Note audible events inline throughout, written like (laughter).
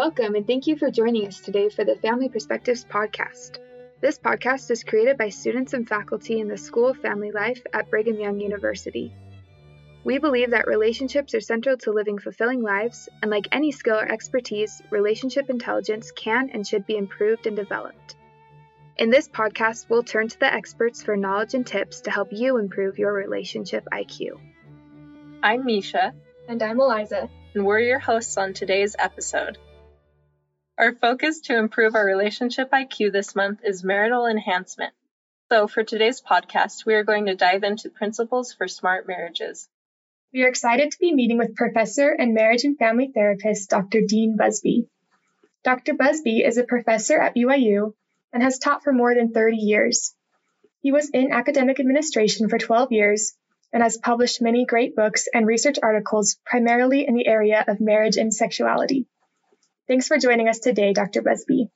Welcome and thank you for joining us today for the Family Perspectives podcast. This podcast is created by students and faculty in the School of Family Life at Brigham Young University. We believe that relationships are central to living fulfilling lives, and like any skill or expertise, relationship intelligence can and should be improved and developed. In this podcast, we'll turn to the experts for knowledge and tips to help you improve your relationship IQ. I'm Misha. And I'm Eliza. And we're your hosts on today's episode. Our focus to improve our relationship IQ this month is marital enhancement. So, for today's podcast, we are going to dive into principles for smart marriages. We are excited to be meeting with professor and marriage and family therapist Dr. Dean Busby. Dr. Busby is a professor at BYU and has taught for more than 30 years. He was in academic administration for 12 years and has published many great books and research articles primarily in the area of marriage and sexuality. Thanks for joining us today, Dr. Busby.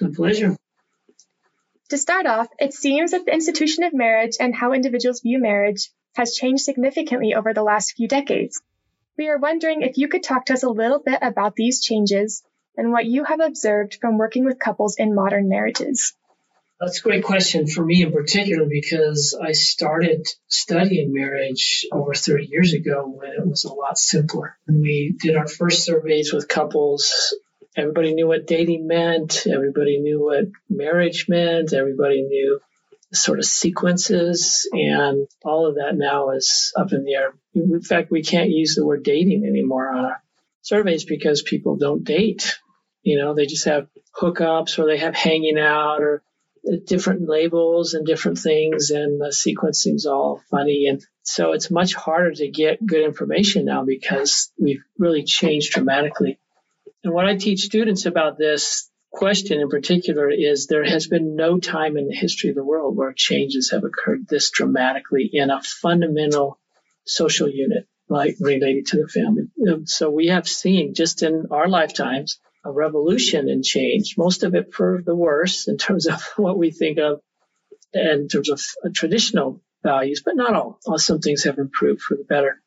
A pleasure. To start off, it seems that the institution of marriage and how individuals view marriage has changed significantly over the last few decades. We are wondering if you could talk to us a little bit about these changes and what you have observed from working with couples in modern marriages. That's a great question for me in particular because I started studying marriage over 30 years ago when it was a lot simpler. When we did our first surveys with couples Everybody knew what dating meant. Everybody knew what marriage meant. Everybody knew sort of sequences and all of that now is up in the air. In fact, we can't use the word dating anymore on our surveys because people don't date. You know, they just have hookups or they have hanging out or different labels and different things and the sequencing's all funny. And so it's much harder to get good information now because we've really changed dramatically and what I teach students about this question in particular is there has been no time in the history of the world where changes have occurred this dramatically in a fundamental social unit like related to the family. So we have seen just in our lifetimes a revolution in change, most of it for the worse in terms of (laughs) what we think of in terms of traditional values, but not all. Some things have improved for the better.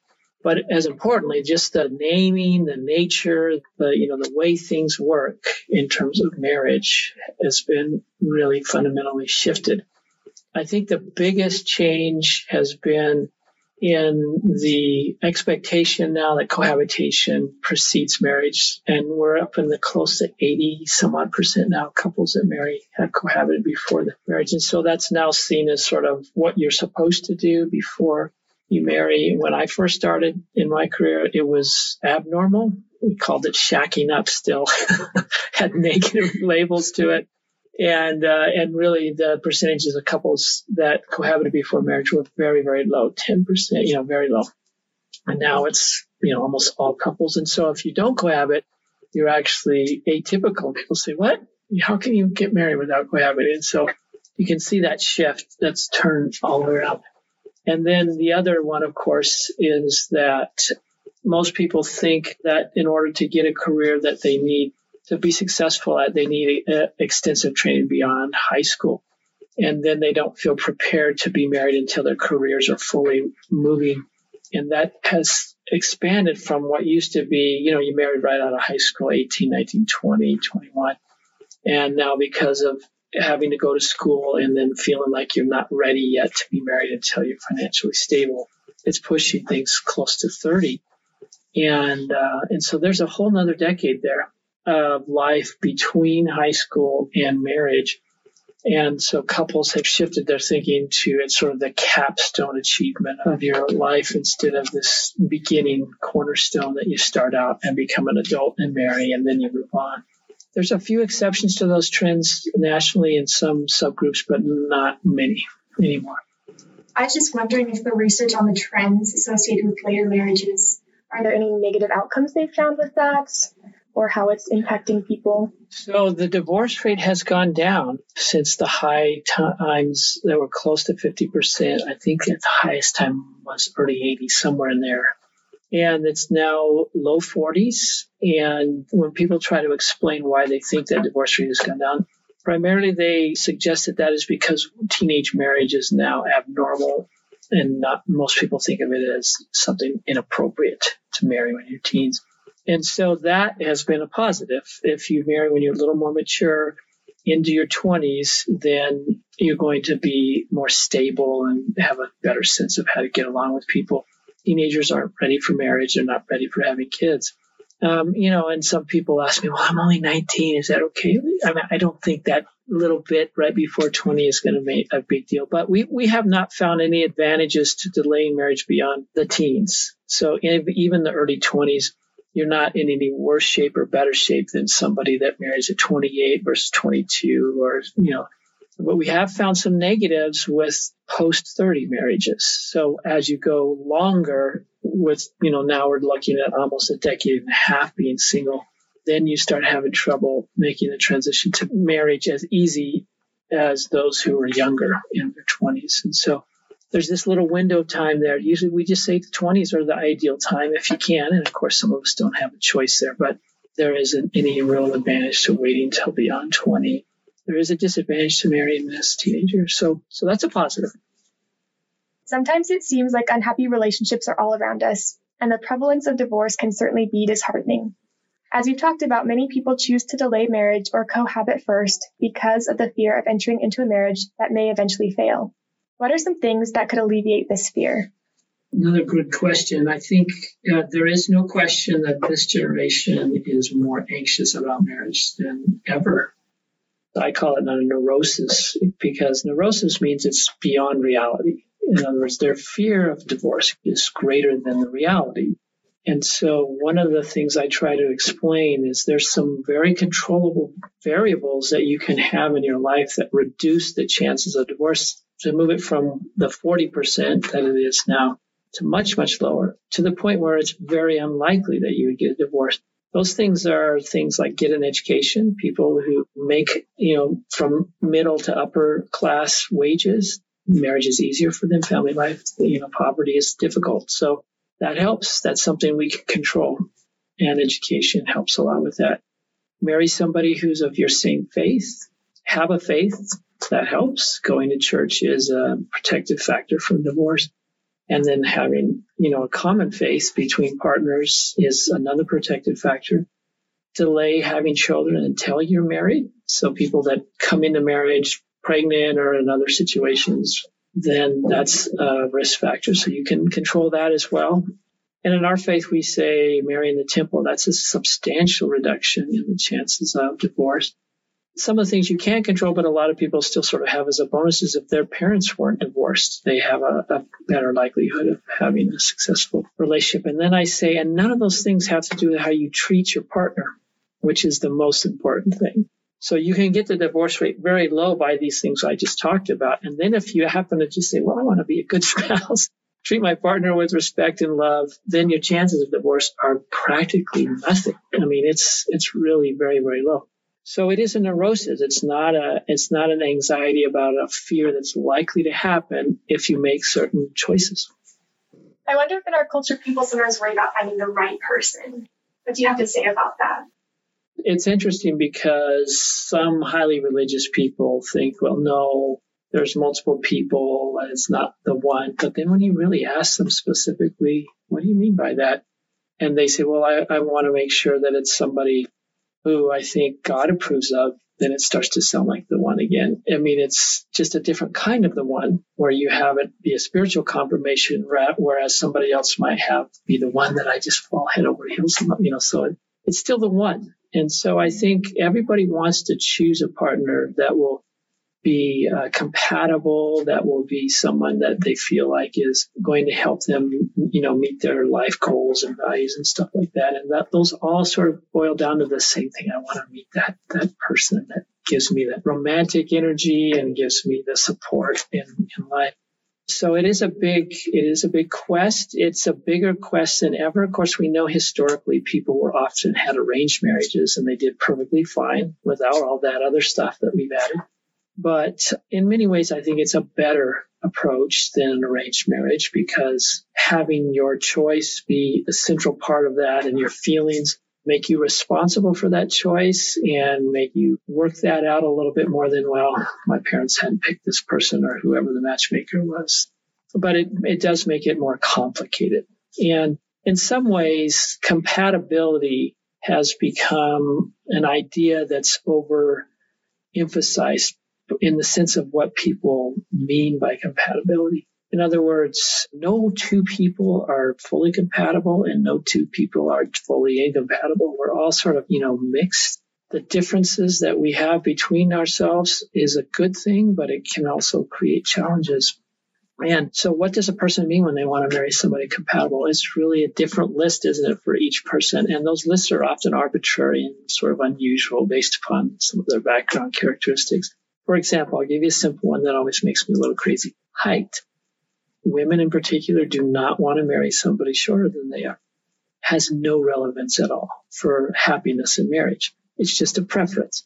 But as importantly, just the naming, the nature, the, you know, the way things work in terms of marriage has been really fundamentally shifted. I think the biggest change has been in the expectation now that cohabitation precedes marriage. And we're up in the close to 80 some odd percent now couples that marry have cohabited before the marriage. And so that's now seen as sort of what you're supposed to do before you marry. When I first started in my career, it was abnormal. We called it shacking up still, (laughs) had negative (laughs) labels to it. And, uh, and really the percentages of couples that cohabited before marriage were very, very low, 10%, you know, very low. And now it's, you know, almost all couples. And so if you don't cohabit, you're actually atypical. People say, what? How can you get married without cohabiting? So you can see that shift that's turned all the way around. And then the other one, of course, is that most people think that in order to get a career that they need to be successful at, they need a, a extensive training beyond high school. And then they don't feel prepared to be married until their careers are fully moving. And that has expanded from what used to be, you know, you married right out of high school, 18, 19, 20, 21. And now because of having to go to school and then feeling like you're not ready yet to be married until you're financially stable. It's pushing things close to 30. And, uh, and so there's a whole nother decade there of life between high school and marriage. And so couples have shifted their thinking to it's sort of the capstone achievement of your life instead of this beginning cornerstone that you start out and become an adult and marry and then you move on. There's a few exceptions to those trends nationally in some subgroups, but not many anymore. I was just wondering if the research on the trends associated with later marriages, are there any negative outcomes they've found with that? or how it's impacting people? So the divorce rate has gone down since the high times that were close to 50%. I think the highest time was early 80s, somewhere in there and it's now low 40s. And when people try to explain why they think that divorce rate has gone down, primarily they suggest that that is because teenage marriage is now abnormal and not most people think of it as something inappropriate to marry when you're teens. And so that has been a positive. If you marry when you're a little more mature into your 20s, then you're going to be more stable and have a better sense of how to get along with people. Teenagers aren't ready for marriage. They're not ready for having kids. Um, you know, and some people ask me, well, I'm only 19. Is that okay? I mean, I don't think that little bit right before 20 is going to make a big deal, but we, we have not found any advantages to delaying marriage beyond the teens. So even the early 20s, you're not in any worse shape or better shape than somebody that marries at 28 versus 22 or, you know, but we have found some negatives with post 30 marriages. So as you go longer with, you know, now we're looking at almost a decade and a half being single, then you start having trouble making the transition to marriage as easy as those who are younger in their 20s. And so there's this little window of time there. Usually we just say the 20s are the ideal time if you can. And of course, some of us don't have a choice there, but there isn't any real advantage to waiting until beyond 20. There is a disadvantage to marrying as teenager. So, so that's a positive. Sometimes it seems like unhappy relationships are all around us, and the prevalence of divorce can certainly be disheartening. As we've talked about, many people choose to delay marriage or cohabit first because of the fear of entering into a marriage that may eventually fail. What are some things that could alleviate this fear? Another good question. I think uh, there is no question that this generation is more anxious about marriage than ever. I call it not a neurosis because neurosis means it's beyond reality. In other words, their fear of divorce is greater than the reality. And so one of the things I try to explain is there's some very controllable variables that you can have in your life that reduce the chances of divorce to move it from the 40% that it is now to much, much lower to the point where it's very unlikely that you would get divorced. Those things are things like get an education, people who make, you know, from middle to upper class wages. Marriage is easier for them. Family life, you know, poverty is difficult. So that helps. That's something we can control. And education helps a lot with that. Marry somebody who's of your same faith. Have a faith that helps. Going to church is a protective factor from divorce. And then having, you know, a common faith between partners is another protective factor. Delay having children until you're married. So people that come into marriage pregnant or in other situations, then that's a risk factor. So you can control that as well. And in our faith, we say marry in the temple. That's a substantial reduction in the chances of divorce some of the things you can't control, but a lot of people still sort of have as a bonus is if their parents weren't divorced, they have a, a, better likelihood of having a successful relationship. And then I say, and none of those things have to do with how you treat your partner, which is the most important thing. So you can get the divorce rate very low by these things I just talked about. And then if you happen to just say, well, I want to be a good (laughs) spouse, treat my partner with respect and love, then your chances of divorce are practically nothing. I mean, it's, it's really very, very low. So it is a neurosis. It's not a, it's not an anxiety about a fear that's likely to happen if you make certain choices. I wonder if in our culture people sometimes worry about finding the right person. What do you have to say about that? It's interesting because some highly religious people think, well, no, there's multiple people and it's not the one. But then when you really ask them specifically, what do you mean by that? And they say, well, I, I want to make sure that it's somebody who I think God approves of, then it starts to sound like the one again. I mean, it's just a different kind of the one where you have it be a spiritual confirmation, whereas somebody else might have be the one that I just fall head over heels, you know, so it, it's still the one. And so I think everybody wants to choose a partner that will be uh, compatible, that will be someone that they feel like is going to help them, you know, meet their life goals and values and stuff like that. And that those all sort of boil down to the same thing. I want to meet that that person that gives me that romantic energy and gives me the support in, in life. So it is a big, it is a big quest. It's a bigger quest than ever. Of course, we know historically people were often had arranged marriages and they did perfectly fine without all that other stuff that we've added. But in many ways, I think it's a better approach than an arranged marriage because having your choice be a central part of that and your feelings make you responsible for that choice and make you work that out a little bit more than, well, my parents hadn't picked this person or whoever the matchmaker was. But it, it does make it more complicated. And in some ways, compatibility has become an idea that's overemphasized in the sense of what people mean by compatibility. In other words, no two people are fully compatible and no two people are fully incompatible. We're all sort of, you know, mixed. The differences that we have between ourselves is a good thing, but it can also create challenges. And so what does a person mean when they want to marry somebody compatible? It's really a different list, isn't it, for each person? And those lists are often arbitrary and sort of unusual based upon some of their background characteristics. For example, I'll give you a simple one that always makes me a little crazy. Height. Women in particular do not want to marry somebody shorter than they are. Has no relevance at all for happiness in marriage. It's just a preference.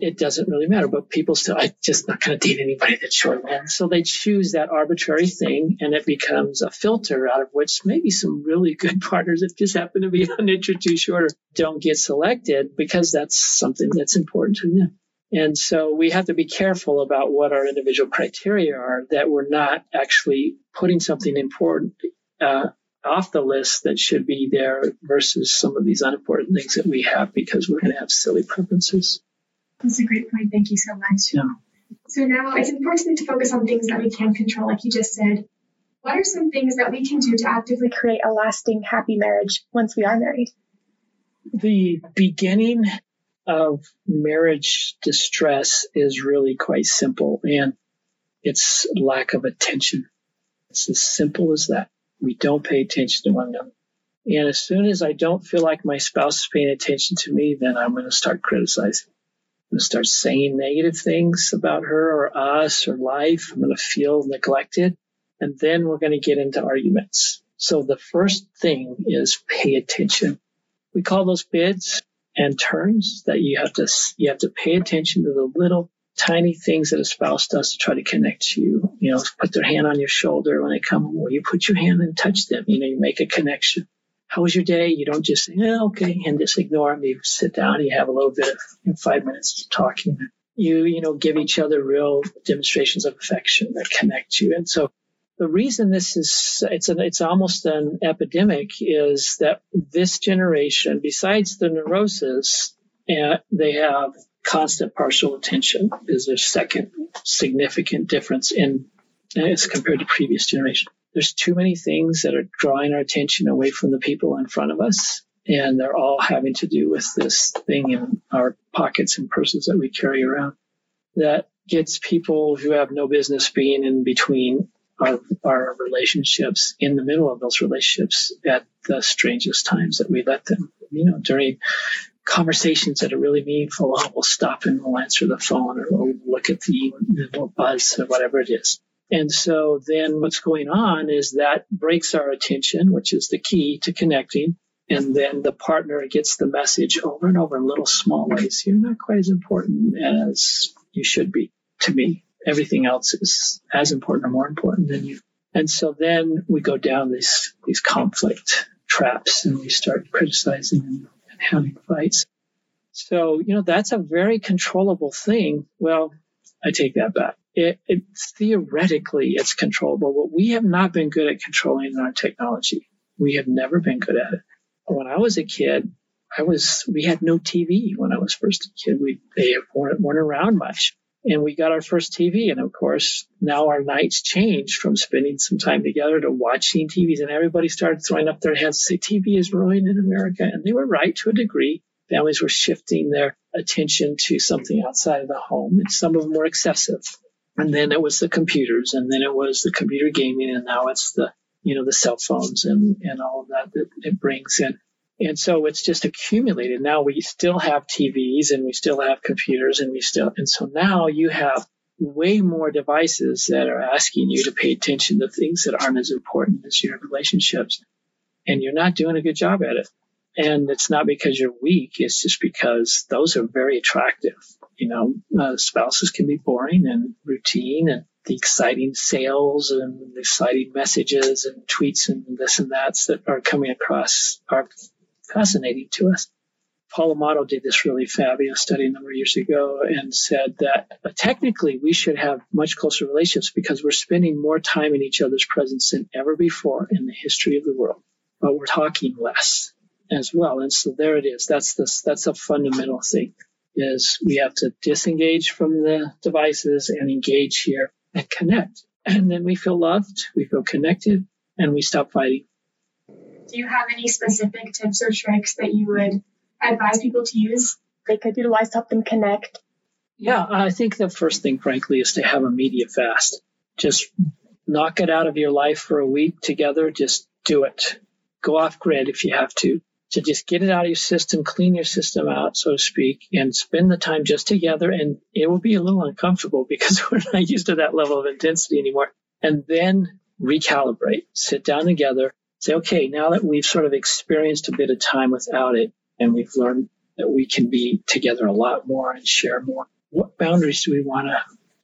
It doesn't really matter, but people still, I'm just not going to date anybody that's short. And so they choose that arbitrary thing and it becomes a filter out of which maybe some really good (laughs) partners that just happen to be (laughs) an inch or two shorter don't get selected because that's something that's important to them. And so we have to be careful about what our individual criteria are, that we're not actually putting something important uh, off the list that should be there versus some of these unimportant things that we have because we're going to have silly preferences. That's a great point. Thank you so much. Yeah. So now it's important to focus on things that we can control, like you just said. What are some things that we can do to actively create a lasting, happy marriage once we are married? The beginning of marriage distress is really quite simple and it's lack of attention. It's as simple as that. We don't pay attention to one another. And as soon as I don't feel like my spouse is paying attention to me, then I'm going to start criticizing. I'm going to start saying negative things about her or us or life. I'm going to feel neglected. And then we're going to get into arguments. So the first thing is pay attention. We call those bids and turns that you have to you have to pay attention to the little tiny things that a spouse does to try to connect to you. You know, put their hand on your shoulder when they come home, or you put your hand and touch them. You know, you make a connection. How was your day? You don't just say, eh, okay, and just ignore them. You sit down, you have a little bit of you know, five minutes of talking. You, you know, give each other real demonstrations of affection that connect you. And so the reason this is it's an, it's almost an epidemic is that this generation, besides the neurosis, uh, they have constant partial attention is their second significant difference in as compared to previous generation. There's too many things that are drawing our attention away from the people in front of us, and they're all having to do with this thing in our pockets and purses that we carry around that gets people who have no business being in between our, our relationships in the middle of those relationships at the strangest times that we let them. You know, during conversations that are really meaningful, we'll stop and we'll answer the phone or we'll look at the, the buzz or whatever it is. And so then what's going on is that breaks our attention, which is the key to connecting. And then the partner gets the message over and over in little small ways. You're not quite as important as you should be to me everything else is as important or more important than you. And so then we go down these, these conflict traps and we start criticizing and, and having fights. So, you know, that's a very controllable thing. Well, I take that back. It, it, theoretically, it's controllable, but we have not been good at controlling our technology. We have never been good at it. When I was a kid, I was, we had no TV when I was first a kid. We, they weren't, weren't around much and we got our first TV. And of course, now our nights changed from spending some time together to watching TVs. And everybody started throwing up their hands and say, TV is ruining America. And they were right to a degree. Families were shifting their attention to something outside of the home. And some of them were excessive. And then it was the computers, and then it was the computer gaming, and now it's the, you know, the cell phones and, and all of that that it brings in. And so it's just accumulated. Now we still have TVs and we still have computers and we still, and so now you have way more devices that are asking you to pay attention to things that aren't as important as your relationships. And you're not doing a good job at it. And it's not because you're weak. It's just because those are very attractive. You know, uh, spouses can be boring and routine and the exciting sales and the exciting messages and tweets and this and that that are coming across are fascinating to us. Paul Amato did this really fabulous study a number of years ago and said that uh, technically we should have much closer relationships because we're spending more time in each other's presence than ever before in the history of the world. but we're talking less as well. And so there it is. That's this, that's a fundamental thing is we have to disengage from the devices and engage here and connect. And then we feel loved, we feel connected, and we stop fighting. Do you have any specific tips or tricks that you would advise people to use they could utilize to help them connect? Yeah, I think the first thing, frankly, is to have a media fast. Just knock it out of your life for a week together. Just do it. Go off grid if you have to. To just get it out of your system, clean your system out, so to speak, and spend the time just together. And it will be a little uncomfortable (laughs) because we're not used to that level of intensity anymore. And then recalibrate, sit down together, say, okay, now that we've sort of experienced a bit of time without it and we've learned that we can be together a lot more and share more, what boundaries do we want to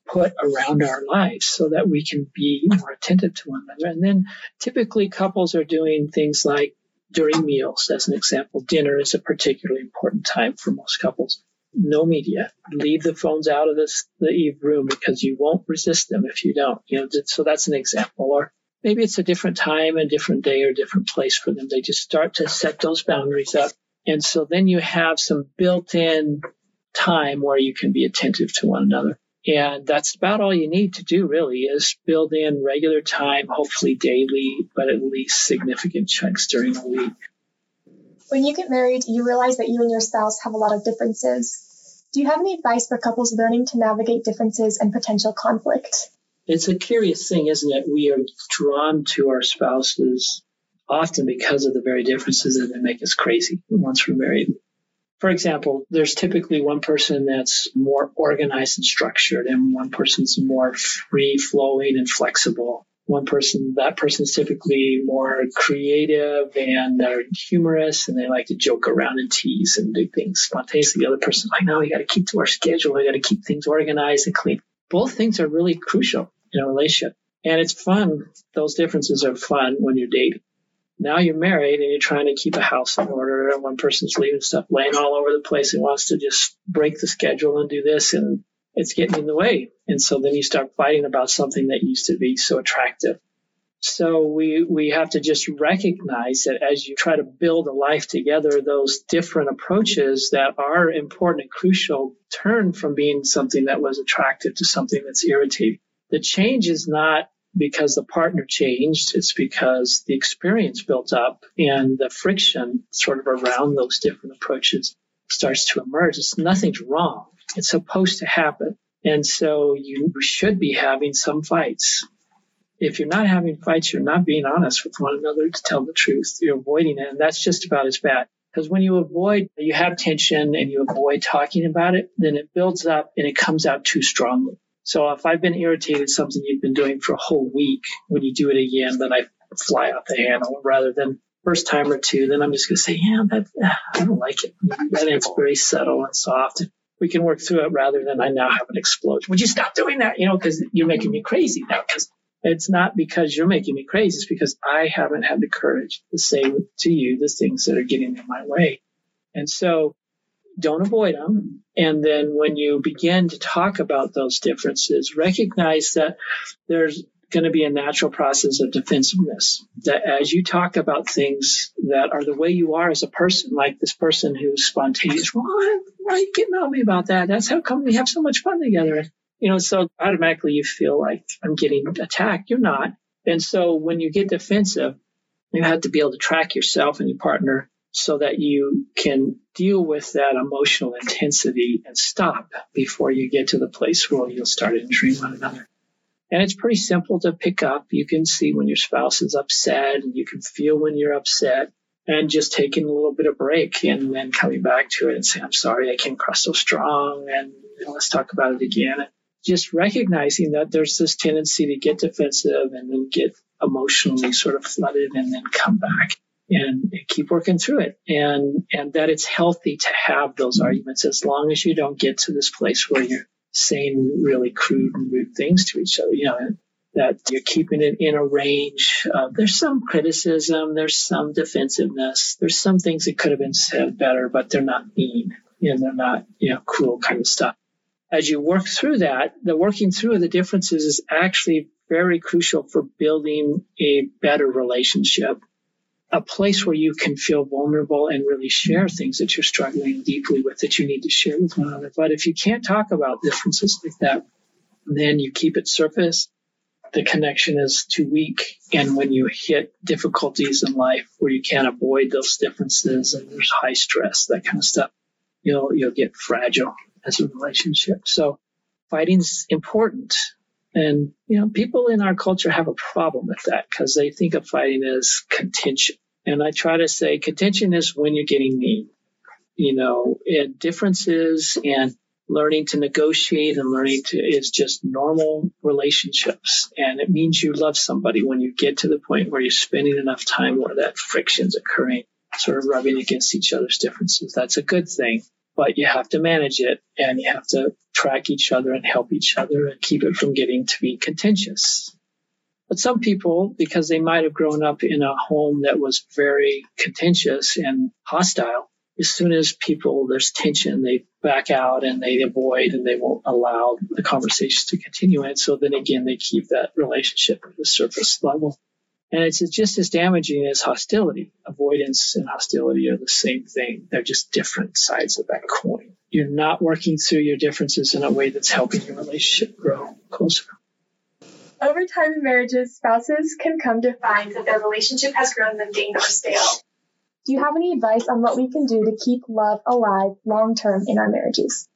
put around our lives so that we can be more attentive to one another? And then typically couples are doing things like during meals, as an example, dinner is a particularly important time for most couples. No media. Leave the phones out of this, the room because you won't resist them if you don't. You know, so that's an example. Or maybe it's a different time and different day or different place for them. They just start to set those boundaries up. And so then you have some built in time where you can be attentive to one another. And that's about all you need to do really is build in regular time, hopefully daily, but at least significant chunks during the week. When you get married, you realize that you and your spouse have a lot of differences. Do you have any advice for couples learning to navigate differences and potential conflict? It's a curious thing, isn't it? We are drawn to our spouses often because of the very differences that make us crazy once we're married. For example, there's typically one person that's more organized and structured, and one person's more free flowing and flexible. One person, that person's typically more creative and they're humorous and they like to joke around and tease and do things spontaneously. The other person's like, no, we got to keep to our schedule. We got to keep things organized and clean. Both things are really crucial in a relationship. And it's fun. Those differences are fun when you're dating. Now you're married and you're trying to keep a house in order and one person's leaving stuff laying all over the place and wants to just break the schedule and do this and it's getting in the way. And so then you start fighting about something that used to be so attractive. So we, we have to just recognize that as you try to build a life together, those different approaches that are important and crucial turn from being something that was attractive to something that's irritating. The change is not because the partner changed. It's because the experience built up and the friction sort of around those different approaches starts to emerge. It's nothing's wrong. It's supposed to happen. And so you should be having some fights. If you're not having fights, you're not being honest with one another to tell the truth. You're avoiding it. And that's just about as bad. Because when you avoid, you have tension and you avoid talking about it, then it builds up and it comes out too strongly. So if I've been irritated something you've been doing for a whole week, when you do it again, then I fly off the handle rather than first time or two, then I'm just going to say, yeah, that, I don't like it. And it's very subtle and soft. We can work through it rather than I now have an explosion. Would you stop doing that? You know, because you're making me crazy now. Because it's not because you're making me crazy. It's because I haven't had the courage to say to you the things that are getting in my way. And so don't avoid them. And then when you begin to talk about those differences, recognize that there's going to be a natural process of defensiveness. That as you talk about things that are the way you are as a person, like this person who's spontaneous, why are you getting on me about that? That's how come we have so much fun together. You know, so automatically you feel like I'm getting attacked. You're not. And so when you get defensive, you have to be able to track yourself and your partner so that you can deal with that emotional intensity and stop before you get to the place where you'll start injuring one another. And it's pretty simple to pick up. You can see when your spouse is upset and you can feel when you're upset and just taking a little bit of break and then coming back to it and saying, I'm sorry, I came across so strong and you know, let's talk about it again. Just recognizing that there's this tendency to get defensive and then get emotionally sort of flooded and then come back and keep working through it. And and that it's healthy to have those arguments as long as you don't get to this place where you're saying really crude and rude things to each other you know that you're keeping it in a range there's some criticism there's some defensiveness there's some things that could have been said better but they're not mean and they're not you know cruel kind of stuff. As you work through that the working through the differences is actually very crucial for building a better relationship a place where you can feel vulnerable and really share things that you're struggling deeply with that you need to share with one another. But if you can't talk about differences like that, then you keep it surface. The connection is too weak. And when you hit difficulties in life where you can't avoid those differences and there's high stress, that kind of stuff, you'll, you'll get fragile as a relationship. So fighting's important. And, you know, people in our culture have a problem with that because they think of fighting as contention. And I try to say contention is when you're getting mean, you know, and differences and learning to negotiate and learning to is just normal relationships. And it means you love somebody when you get to the point where you're spending enough time where that friction's occurring, sort of rubbing against each other's differences. That's a good thing but you have to manage it and you have to track each other and help each other and keep it from getting to be contentious. But some people, because they might have grown up in a home that was very contentious and hostile, as soon as people, there's tension, they back out and they avoid and they won't allow the conversations to continue. And so then again, they keep that relationship at the surface level. And it's just as damaging as hostility. Avoidance and hostility are the same thing. They're just different sides of that coin. You're not working through your differences in a way that's helping your relationship grow closer. Over time in marriages, spouses can come to find that their relationship has grown mundane or stale. Do you have any advice on what we can do to keep love alive long term in our marriages?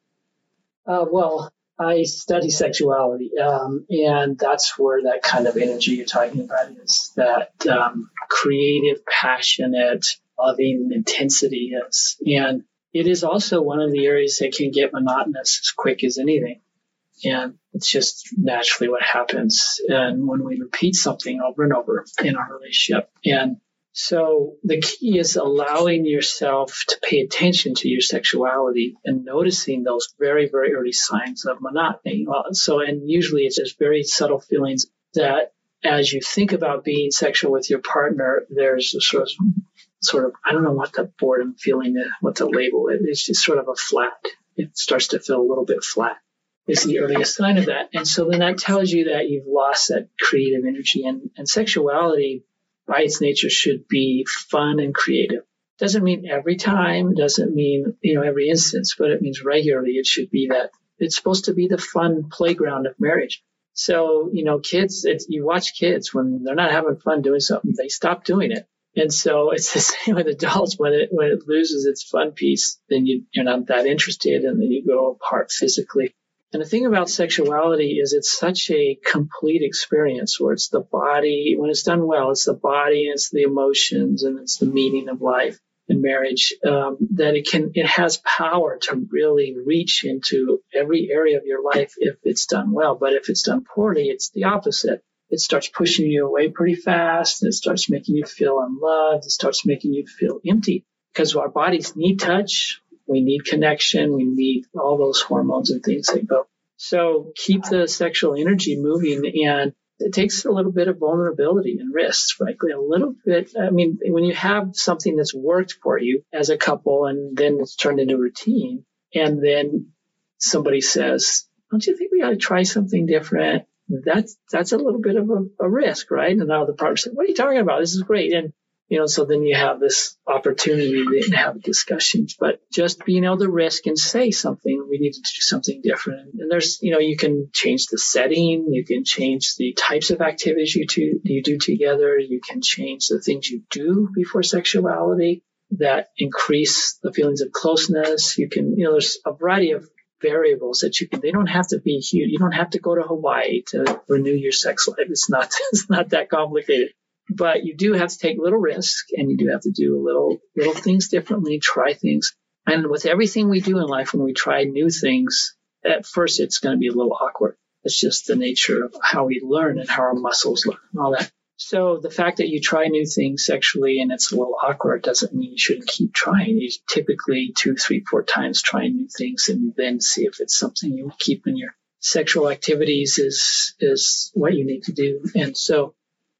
Uh, well, I study sexuality, um, and that's where that kind of energy you're talking about is that um, creative, passionate, loving intensity is. And it is also one of the areas that can get monotonous as quick as anything. And it's just naturally what happens. And when we repeat something over and over in our relationship, and so the key is allowing yourself to pay attention to your sexuality and noticing those very, very early signs of monotony. Uh, so, and usually it's just very subtle feelings that as you think about being sexual with your partner, there's a sort of, sort of, I don't know what the boredom feeling is, what to label it. It's just sort of a flat. It starts to feel a little bit flat is the earliest sign of that. And so then that tells you that you've lost that creative energy and, and sexuality by its nature should be fun and creative. Doesn't mean every time, doesn't mean, you know, every instance, but it means regularly. It should be that it's supposed to be the fun playground of marriage. So, you know, kids, you watch kids when they're not having fun doing something, they stop doing it. And so (laughs) it's the same with adults. When it, when it loses its fun piece, then you, you're not that interested and then you go apart physically. And the thing about sexuality is it's such a complete experience where it's the body, when it's done well, it's the body, and it's the emotions, and it's the meaning of life and marriage, um, that it can, it has power to really reach into every area of your life if it's done well. But if it's done poorly, it's the opposite. It starts pushing you away pretty fast. And it starts making you feel unloved. It starts making you feel empty because our bodies need touch. We need connection. We need all those hormones and things that go. So keep the sexual energy moving and it takes a little bit of vulnerability and risk, frankly, a little bit. I mean, when you have something that's worked for you as a couple and then it's turned into a routine and then somebody says, don't you think we ought to try something different? That's, that's a little bit of a, a risk, right? And now the partner says, what are you talking about? This is great. And you know, so then you have this opportunity to have discussions, but just being able to risk and say something, we need to do something different. And there's, you know, you can change the setting, you can change the types of activities you, you do together, you can change the things you do before sexuality that increase the feelings of closeness. You can, you know, there's a variety of variables that you can, they don't have to be huge. You don't have to go to Hawaii to renew your sex life. It's not, (laughs) it's not that complicated but you do have to take little risk and you do have to do a little little things differently, try things. And with everything we do in life, when we try new things, at first it's going to be a little awkward. It's just the nature of how we learn and how our muscles learn and all that. So the fact that you try new things sexually and it's a little awkward doesn't mean you shouldn't keep trying. You typically two, three, four times try new things and then see if it's something you keep in your sexual activities is is what you need to do. And so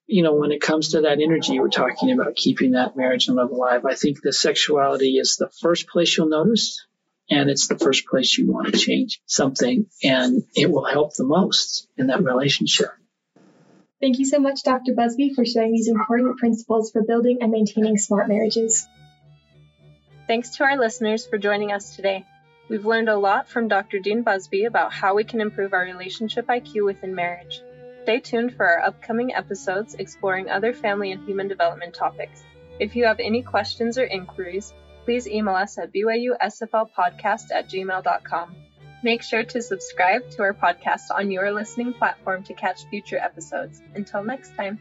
you know, when it comes to that energy, we're talking about keeping that marriage and love alive. I think the sexuality is the first place you'll notice, and it's the first place you want to change something, and it will help the most in that relationship. Thank you so much, Dr. Busby, for sharing these important principles for building and maintaining smart marriages. Thanks to our listeners for joining us today. We've learned a lot from Dr. Dean Busby about how we can improve our relationship IQ within marriage. Stay tuned for our upcoming episodes exploring other family and human development topics. If you have any questions or inquiries, please email us at byusflpodcast at gmail.com. Make sure to subscribe to our podcast on your listening platform to catch future episodes. Until next time.